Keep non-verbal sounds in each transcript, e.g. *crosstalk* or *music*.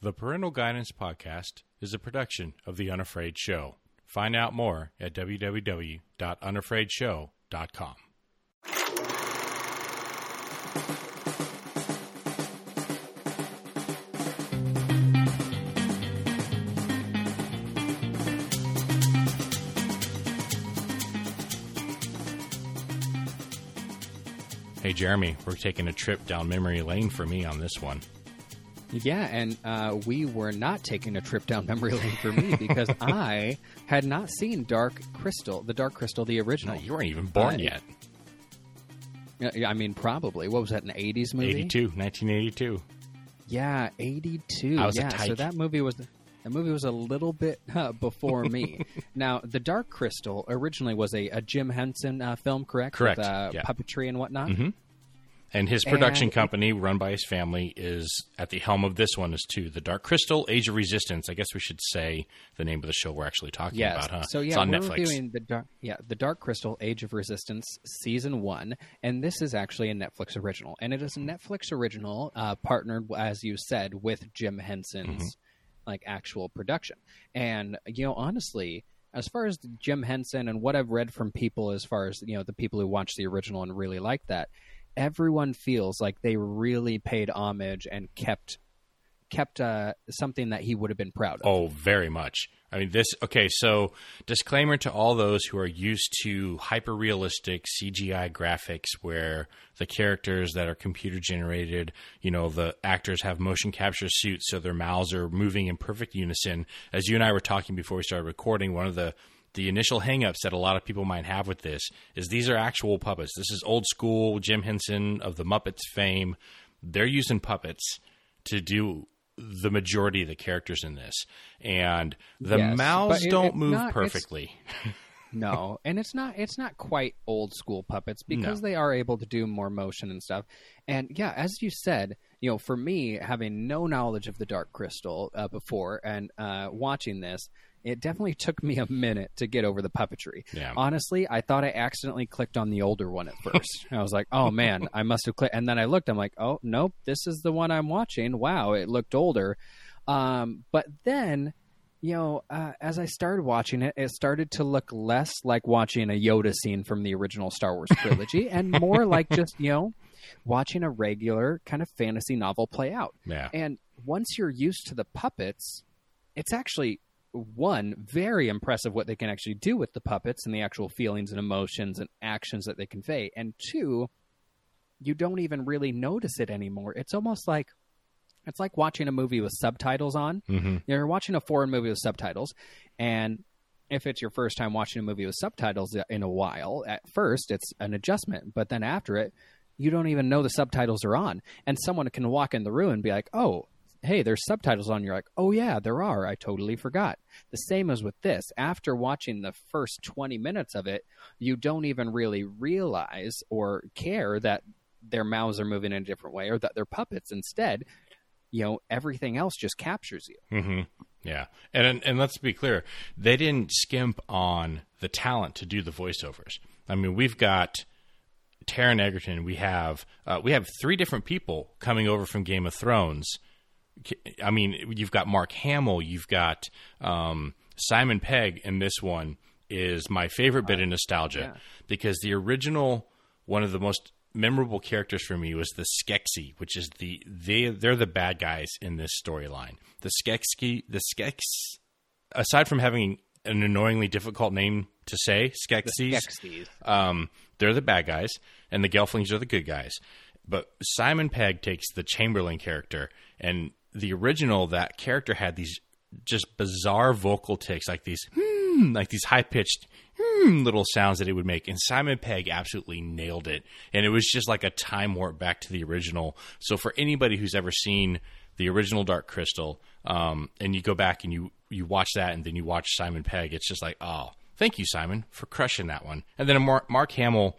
The Parental Guidance Podcast is a production of The Unafraid Show. Find out more at www.unafraidshow.com. Hey, Jeremy, we're taking a trip down memory lane for me on this one. Yeah, and uh, we were not taking a trip down memory lane for me because *laughs* I had not seen Dark Crystal, the Dark Crystal, the original. No, you weren't even born Uh, yet. Yeah, yeah, I mean, probably. What was that, an 80s movie? 82, 1982. Yeah, 82. I was a yeah, so that movie was that movie was a little bit *laughs* uh, before me. *laughs* now, The Dark Crystal originally was a, a Jim Henson uh, film, correct? Correct, With, uh, yeah. puppetry and whatnot. Mhm. And his production And- company, run by his family, is at the helm of this one is too. The Dark Crystal, Age of Resistance. I guess we should say the name of the show we're actually talking Yes. about, huh? So yeah, it's on we're Netflix. reviewing the dark, yeah, the Dark Crystal: Age of Resistance season one, and this is actually a Netflix original, and it is a Netflix original uh, partnered, as you said, with Jim Henson's Mm-hmm. like actual production. And you know, honestly, as far as Jim Henson and what I've read from people, as far as you know, the people who watched the original and really like that, everyone feels like they really paid homage and kept kept uh, something that he would have been proud of. Oh, very much. I mean, this. Okay, so disclaimer to all those who are used to hyper realistic CGI graphics where the characters that are computer generated, you know, the actors have motion capture suits so their mouths are moving in perfect unison. As you and I were talking before we started recording, one of the the initial hangups that a lot of people might have with this is these are actual puppets. This is old school Jim Henson of the Muppets fame. They're using puppets to do the majority of the characters in this, and the Yes, mouths it- don't move not- perfectly. *laughs* No, and it's not it's not quite old school puppets because No. they are able to do more motion and stuff. And yeah, as you said, you know, for me having no knowledge of the Dark Crystal uh, before and uh, watching this, it definitely took me a minute to get over the puppetry. Yeah. Honestly, I thought I accidentally clicked on the older one at first. *laughs* I was like, "Oh man, I must have clicked." And then I looked. I'm like, "Oh nope, this is the one I'm watching." Wow, it looked older. Um, but then you know, uh, as I started watching it, it started to look less like watching a Yoda scene from the original Star Wars trilogy *laughs* and more like just, you know, watching a regular kind of fantasy novel play out. Yeah. And once you're used to the puppets, it's actually one very impressive what they can actually do with the puppets and the actual feelings and emotions and actions that they convey. And two, you don't even really notice it anymore. It's almost like it's like watching a movie with subtitles on hmm you're watching a foreign movie with subtitles and if it's your first time watching a movie with subtitles in a while at first it's an adjustment but then after it you don't even know the subtitles are on and someone can walk in the room and be like oh hey there's subtitles on. You're like oh yeah there are. I totally forgot. The same as with this. After watching the first 20 minutes of it you don't even really realize or care that their mouths are moving in a different way or that they're puppets. Instead you know everything else just captures you. Hmm Yeah, and and let's be clear, they didn't skimp on the talent to do the voiceovers. I mean, we've got Taron Egerton. We have uh, we have three different people coming over from Game of Thrones. I mean, you've got Mark Hamill, you've got um, Simon Pegg, and this one is my favorite bit of nostalgia yeah. because the original one of the most memorable characters for me was the Skeksis, which is the they they're the bad guys in this storyline. The Skeksis, the Skeks, aside from having an annoyingly difficult name to say, Skeksis, Skeksis. um, they're the bad guys, and the Gelflings are the good guys. But Simon Pegg takes the Chamberlain character, and the original that character had these just bizarre vocal ticks, like these hmm, like these high pitched hmm, little sounds that it would make. And Simon Pegg absolutely nailed it, and it was just like a time warp back to the original. So for anybody who's ever seen the original Dark Crystal, um, and you go back and you you watch that, and then you watch Simon Pegg, it's just like oh. Thank you, Simon, for crushing that one. And then Mark, Mark Hamill,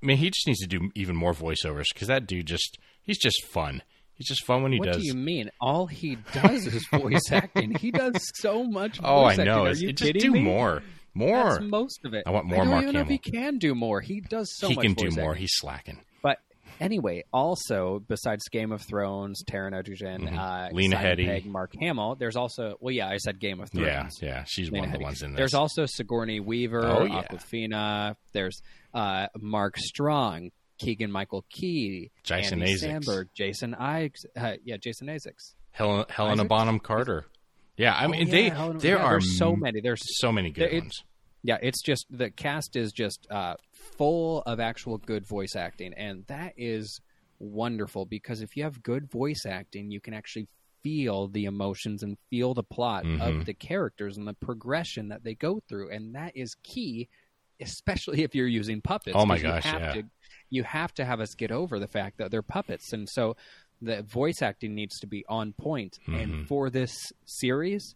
I mean, he just needs to do even more voiceovers because that dude just, he's just fun. He's just fun when he What does. do you mean? All he does is *laughs* voice acting. He does so much. oh, I know. Acting. Are you just kidding do me? more. More. That's most of it. I want more I don't Mark even know if he can do more. He does so he much. can do more. acting. He's slacking. But Anyway, also besides Game of Thrones, Taron Egerton, Mhm. uh, Lena Headey. Mark Hamill. There's also well, yeah, I said Game of Thrones. Yeah, yeah, she's Lena one of the ones in this. There's also Sigourney Weaver, Oh, yeah. Awkwafina. There's uh, Mark Strong, Keegan Michael Key, Jason Andy Isaacs. Samberg, Jason I, Uh, yeah, Jason Isaacs. Hel- Helena Isaacs? Bonham Carter. Yeah, I Oh, mean yeah, they Helen- there yeah, are so many. There's so many good There- ones. yeah, it's just the cast is just uh, full of actual good voice acting, and that is wonderful because if you have good voice acting, you can actually feel the emotions and feel the plot Mhm. of the characters and the progression that they go through, and that is key, especially if you're using puppets. Oh my 'cause you gosh, have yeah. To, you have to have us get over the fact that they're puppets, and so the voice acting needs to be on point. Mhm. And for this series,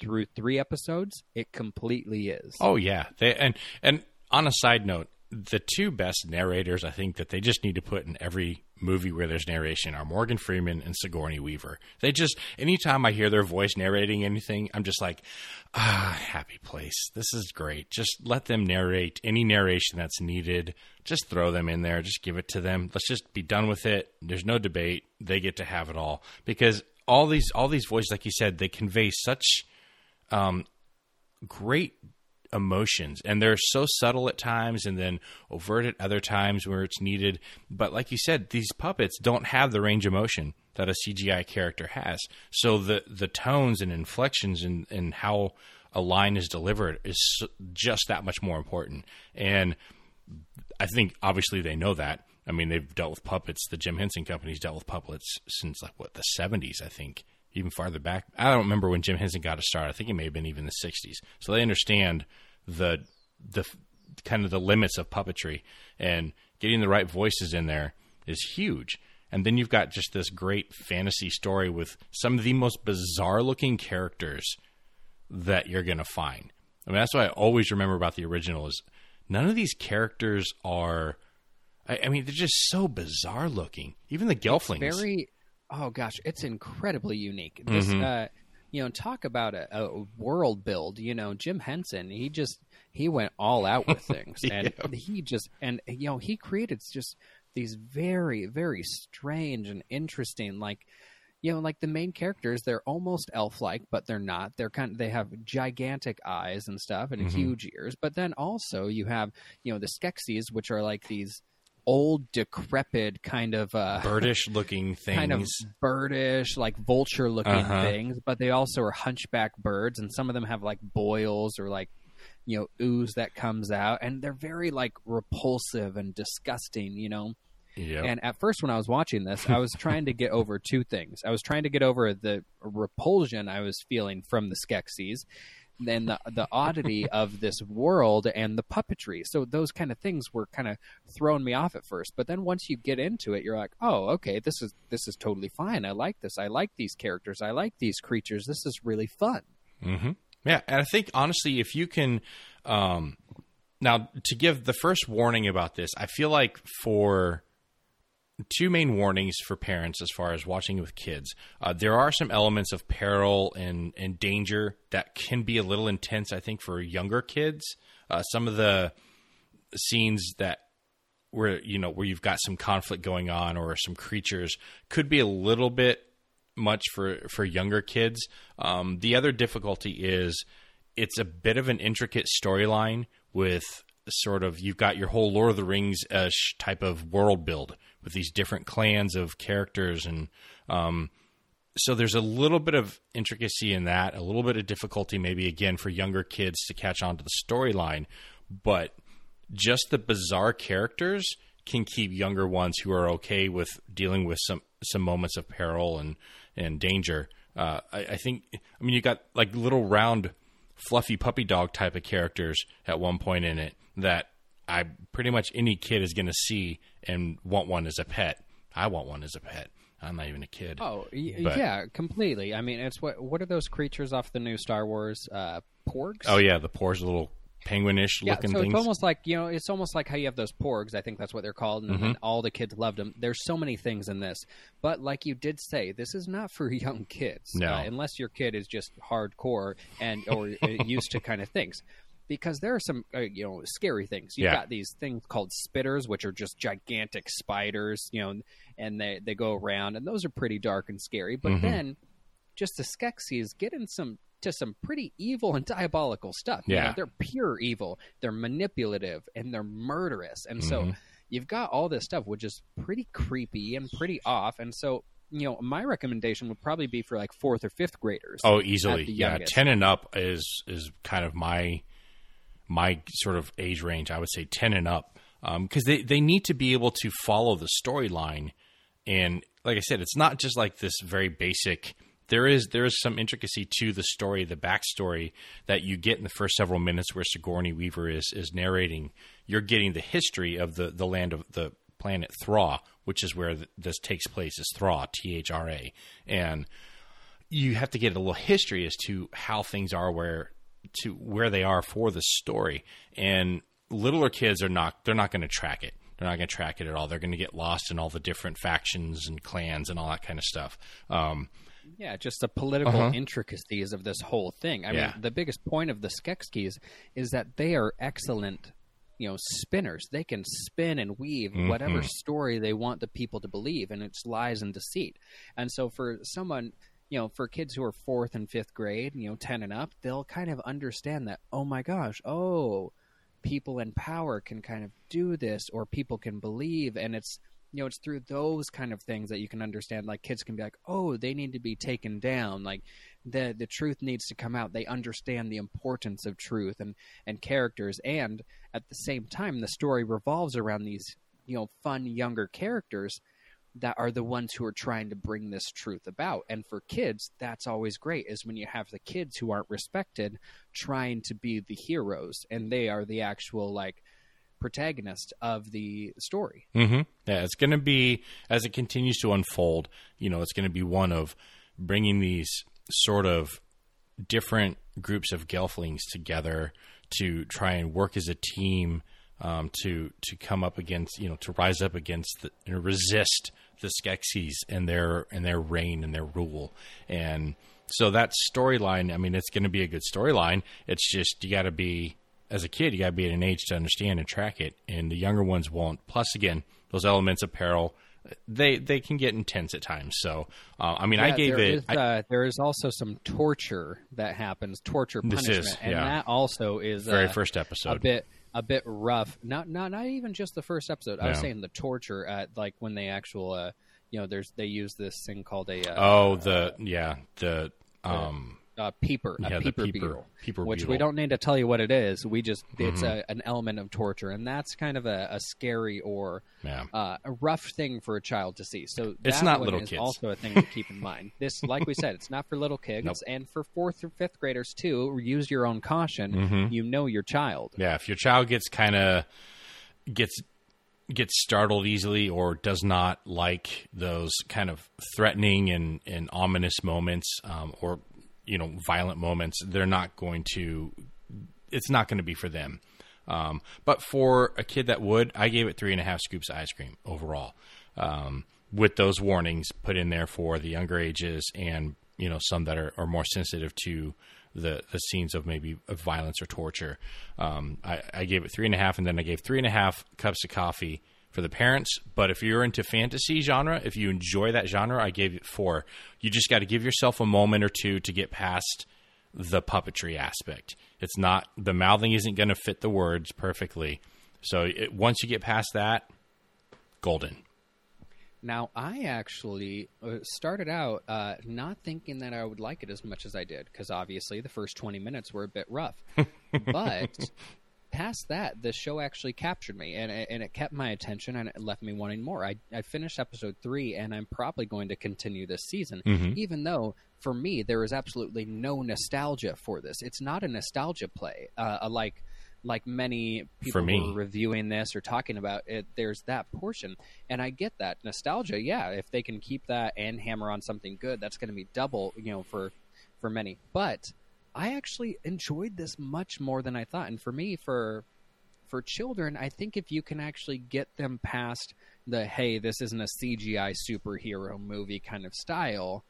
through three episodes, it completely is. Oh yeah, they and and on a side note, the two best narrators I think that they just need to put in every movie where there's narration are Morgan Freeman and Sigourney Weaver. They just anytime I hear their voice narrating anything, I'm just like, ah, happy place. This is great. Just let them narrate any narration that's needed. Just throw them in there. Just give it to them. Let's just be done with it. There's no debate. They get to have it all because all these all these voices, like you said, they convey such um, great emotions. And they're so subtle at times and then overt at other times where it's needed. But like you said these puppets don't have the range of motion that a CGI character has. So the the tones and inflections and and how a line is delivered is just that much more important. And I think obviously they know that. I mean they've dealt with puppets. The Jim Henson company's dealt with puppets since like what the 70s I think even farther back. I don't remember when Jim Henson got a start. I think it may have been even the '60s. So they understand the the kind of the limits of puppetry and getting the right voices in there is huge. And then you've got just this great fantasy story with some of the most bizarre looking characters that you're going to find. I mean, that's what I always remember about the original is none of these characters are. I, I mean, they're just so bizarre looking. Even the Gelflings. very oh gosh it's incredibly unique. This Mhm. uh you know talk about a, a world build you know jim henson he just he went all out with *laughs* things. And he just and you know he created just these very very strange and interesting like you know like the main characters they're almost elf like but they're not. They're kind of they have gigantic eyes and stuff and Mhm. huge ears. But then also you have you know the skeksis which are like these old decrepit kind of uh birdish looking things. *laughs* kind of birdish, like vulture looking Uh-huh. things, but they also are hunchback birds, and some of them have like boils or like you know ooze that comes out, and they're very like repulsive and disgusting, you know. Yep. And at first, when I was watching this, I was trying to get over two things. I was trying to get over the repulsion I was feeling from the Skeksis, then the the oddity of this world and the puppetry. So those kind of things were kind of throwing me off at first. But then once you get into it, you're like, oh, okay, this is this is totally fine. I like this. I like these characters. I like these creatures. This is really fun. hmm Yeah, and I think honestly, if you can, um, now to give the first warning about this, I feel like for two main warnings for parents as far as watching with kids. Uh, there are some elements of peril and, and danger that can be a little intense, I think, for younger kids. Uh, some of the scenes that where you know where you've got some conflict going on or some creatures could be a little bit much for for younger kids. Um, the other difficulty is it's a bit of an intricate storyline with sort of you've got your whole Lord of the Rings uh, type of world build with these different clans of characters and um, so there's a little bit of intricacy in that, a little bit of difficulty maybe again for younger kids to catch on to the storyline, but just the bizarre characters can keep younger ones who are okay with dealing with some some moments of peril and and danger. Uh, I, I think I mean you got like little round fluffy puppy dog type of characters at one point in it that I pretty much any kid is going to see and want one as a pet. I want one as a pet. I'm not even a kid. Oh, y- But- yeah, completely. I mean, it's what what are those creatures off the new Star Wars uh, porgs? Oh yeah, the porgs little penguinish Yeah, looking so things. it's almost like you know, it's almost like how you have those porgs. I think that's what they're called, and, Mm-hmm. and all the kids loved them. There's so many things in this, but like you did say, this is not for *laughs* young kids, No. uh, unless your kid is just hardcore and or uh, used to kind of things. Because there are some uh, you know scary things. You've Yeah. got these things called spitters, which are just gigantic spiders, you know, and they they go around, and those are pretty dark and scary. But Mhm. then, just the Skeksis get in some to some pretty evil and *laughs* diabolical stuff. You know, Yeah. they're pure evil. They're manipulative and they're murderous, and so Mhm. you've got all this stuff which is pretty creepy and pretty off. And so, you know, my recommendation would probably be for like fourth or fifth graders. Oh, easily. Yeah, ten and up is is kind of my my sort of age range. I would say ten and up um, because they they need to be able to follow the storyline. And like I said, it's not just like this very basic. There is there is some intricacy to the story, the backstory that you get in the first several minutes where Sigourney Weaver is is narrating. You're getting the history of the the land of the planet Thra, which is where th- this takes place. Is Thra, T H R A, and you have to get a little history as to how things are where to where they are for the story and littler kids are not they're not going to track it they're not going to track it at all they're going to get lost in all the different factions and clans and all that kind of stuff um, Yeah, just the political Uh-huh. intricacies of this whole thing. I Yeah. mean, the biggest point of the Skeksis is that they are excellent, you know, spinners. They can spin and weave whatever Mhm. story they want the people to believe, and it's lies and deceit. And so, for someone, you know, for kids who are fourth and fifth grade, you know, ten and up, they'll kind of understand that. Oh my gosh! Oh, people in power can kind of do this, or people can believe, and it's you know, it's through those kind of things that you can understand. Like kids can be like, "Oh, they need to be taken down." Like the the truth needs to come out. They understand the importance of truth and and characters, and at the same time, the story revolves around these you know fun younger characters that are the ones who are trying to bring this truth about. And for kids, that's always great. Is when you have the kids who aren't respected trying to be the heroes, and they are the actual like protagonist of the story. hmm Yeah, it's going to be as it continues to unfold. You know, it's going to be one of bringing these sort of different groups of Gelflings together to try and work as a team um, to to come up against you know to rise up against the, and resist the Skeksis and their and their reign and their rule. And so that storyline I mean it's going to be a good storyline. It's just you got to be as a kid you got to be at an age to understand and track it. And the younger ones won't. Plus again those elements of peril they they can get intense at times. So uh, I mean I gave there it is, I- uh, there is also some torture that happens, torture punishment, is, and that also is very uh, first a episode bit a bit rough. Not not not even just the first episode. I was saying the torture at like when they actual uh, you know there's they use this thing called a uh, oh the yeah the um uh, peeper, yeah, a peeper, peeper- beetle, peeper which beetle. we don't need to tell you what it is. We just it's Mhm. a, an element of torture, and that's kind of a, a scary or yeah uh, a rough thing for a child to see. So It's not one little is kids. Also, a thing to keep in *laughs* mind. This, like we said, it's not for little kids, Nope. and for fourth or fifth graders too. Use your own caution. Mhm. You know your child. Yeah, if your child gets kind of gets gets startled easily or does not like those kind of threatening and, and ominous moments um, or you know violent moments, they're not going to. It's not going to be for them. Um, but for a kid that would, I gave it three and a half scoops of ice cream overall, um, with those warnings put in there for the younger ages and you know some that are, are more sensitive to the the scenes of maybe of violence or torture. Um, I, I gave it three and a half, and then I gave three and a half cups of coffee for the parents. But if you're into fantasy genre, if you enjoy that genre, I gave it four. You just got to give yourself a moment or two to get past the puppetry aspect. It's not the mouthing isn't going to fit the words perfectly. So it, once you get past that, golden. Now, I actually uh, started out uh, not thinking that I would like it as much as I did, because obviously the first 20 minutes were a bit rough. *laughs* but past that, the show actually captured me, and, it- and it kept my attention, and it left me wanting more. I, I finished episode three, and I'm probably going to continue this season, Mhm. even though for me there is absolutely no nostalgia for this. It's not a nostalgia play, uh, like like many people For me. who are reviewing this or talking about it. There's that portion, and I get that nostalgia. Yeah, if they can keep that and hammer on something good, that's going to be double. You know, for for many. But I actually enjoyed this much more than I thought, and for me, for for children, I think if you can actually get them past the hey, this isn't a CGI superhero movie kind of style,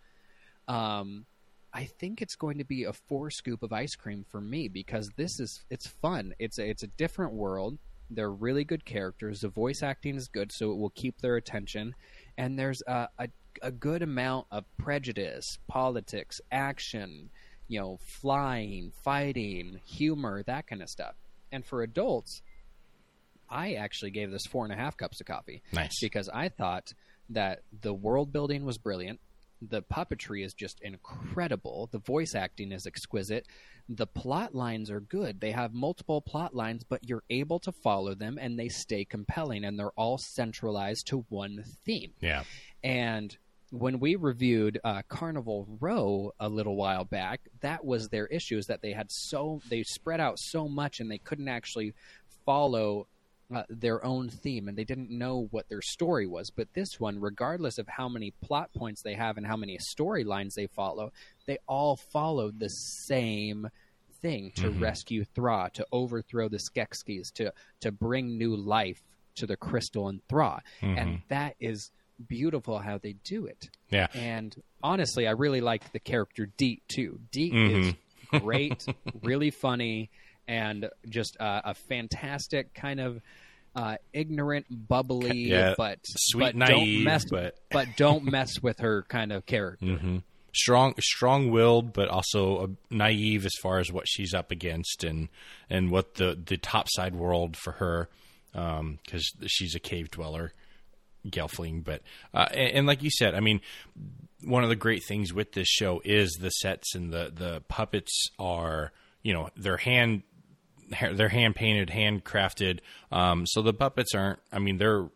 um, I think it's going to be a four scoop of ice cream for me because this is it's fun. It's a, it's a different world. They're really good characters. The voice acting is good, so it will keep their attention. And there's a, a, a good amount of prejudice, politics, action, you know, flying, fighting, humor, that kind of stuff. And for adults, I actually gave this four and a half cups of coffee. Nice. Because I thought that the world building was brilliant. The puppetry is just incredible. The voice acting is exquisite. The plot lines are good. They have multiple plot lines, but you're able to follow them and they stay compelling and they're all centralized to one theme. Yeah. And when we reviewed uh, Carnival Row a little while back, that was their issue is that they had so they spread out so much and they couldn't actually follow uh, their own theme and they didn't know what their story was. But this one, regardless of how many plot points they have and how many storylines they follow, they all follow the same thing to rescue Thra, to overthrow the Skeksis, to to bring new life to the Crystal and Thra, and that is beautiful how they do it. Yeah. And honestly, I really like the character Deet too. Deet Mm-hmm. is great, *laughs* really funny, and just uh, a fantastic kind of uh, ignorant, bubbly, Yeah, but sweet, but naive, don't mess, but- *laughs* but don't mess with her kind of character. Mm-hmm. strong strong-willed but also uh, naive as far as what she's up against and and what the the topside world for her because she's a cave dweller gelfling but uh, and, and like you said i mean one of the great things with this show is the sets and the the puppets are you know they're hand they're hand painted hand crafted um, so the puppets aren't i mean they're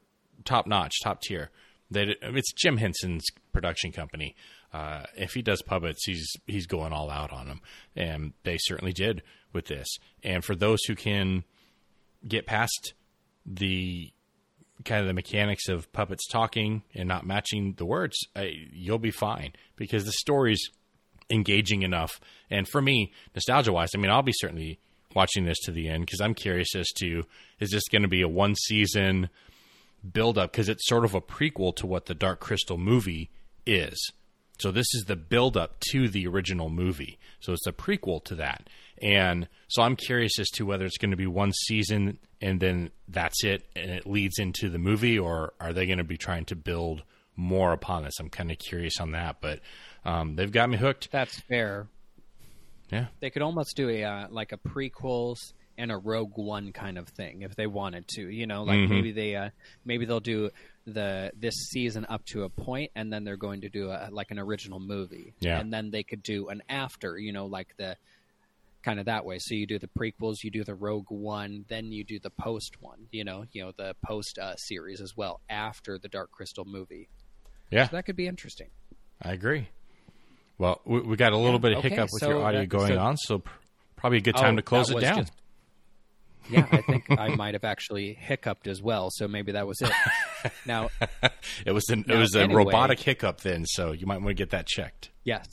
top notch top tier. They, it's jim henson's production company. Uh, if he does puppets he's he's going all out on them and they certainly did with this. And for those who can get past the kind of the mechanics of puppets talking and not matching the words, uh, you'll be fine because the story's engaging enough. And for me, nostalgia wise, I mean, I'll be certainly watching this to the end because I'm curious as to is this going to be a one season build up because it's sort of a prequel to what the Dark Crystal movie is. So this is the build up to the original movie. So it's a prequel to that. And so I'm curious as to whether it's going to be one season and then that's it and it leads into the movie or are they going to be trying to build more upon this? I'm kind of curious on that, but um, they've got me hooked. That's fair. Yeah. They could almost do a uh, like a prequels and a Rogue One kind of thing if they wanted to. You know, like Mhm. maybe they uh, maybe they'll do the this season up to a point, and then they're going to do a, like an original movie. Yeah. and then they could do an after. You know, like the kind of that way. So you do the prequels, you do the Rogue One, then you do the post one. You know, you know the post uh, series as well after the Dark Crystal movie. Yeah, So that could be interesting. I agree. Well, we, we got a little Yeah, bit of okay, hiccup with so your audio that- going so- on, so pr- probably a good time Oh, to close it down. just- yeah, I think I might have actually hiccuped as well, so maybe that was it. Now, *laughs* it was an, it was a anyway- robotic hiccup then, so you might want to get that checked. yes.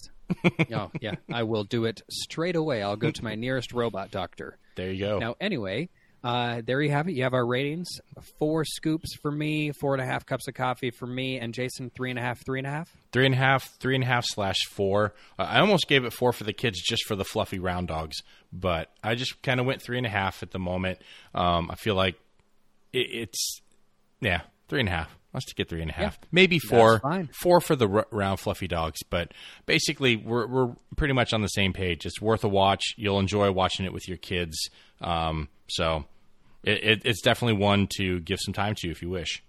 *laughs* oh, yeah, I will do it straight away. I'll go to my nearest robot doctor. There you go. Now, anyway, uh, there you have it. You have our ratings: four scoops for me, four and a half cups of coffee for me, and Jason three and a half, three and a half. three and a half, three and a half slash four. Uh, I almost gave it four for the kids just for the fluffy round dogs, but I just kind of went three and a half at the moment. Um, I feel like it, it's yeah, three and a half. Let's get three and a half, maybe four. Four for the r- round fluffy dogs, but basically we're we're pretty much on the same page. It's worth a watch. You'll enjoy watching it with your kids. Um, so it, it, it's definitely one to give some time to if you wish.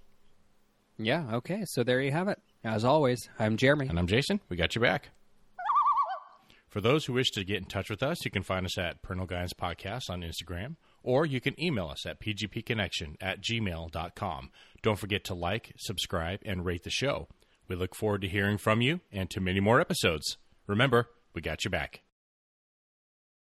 Yeah. Okay. So there you have it. As always, I'm Jeremy. And I'm Jason. We got your back. For those who wish to get in touch with us, you can find us at Parental Guidance Podcast on Instagram, or you can email us at pgpconnection at gmail.com. Don't forget to like, subscribe, and rate the show. We look forward to hearing from you and to many more episodes. Remember, we got your back.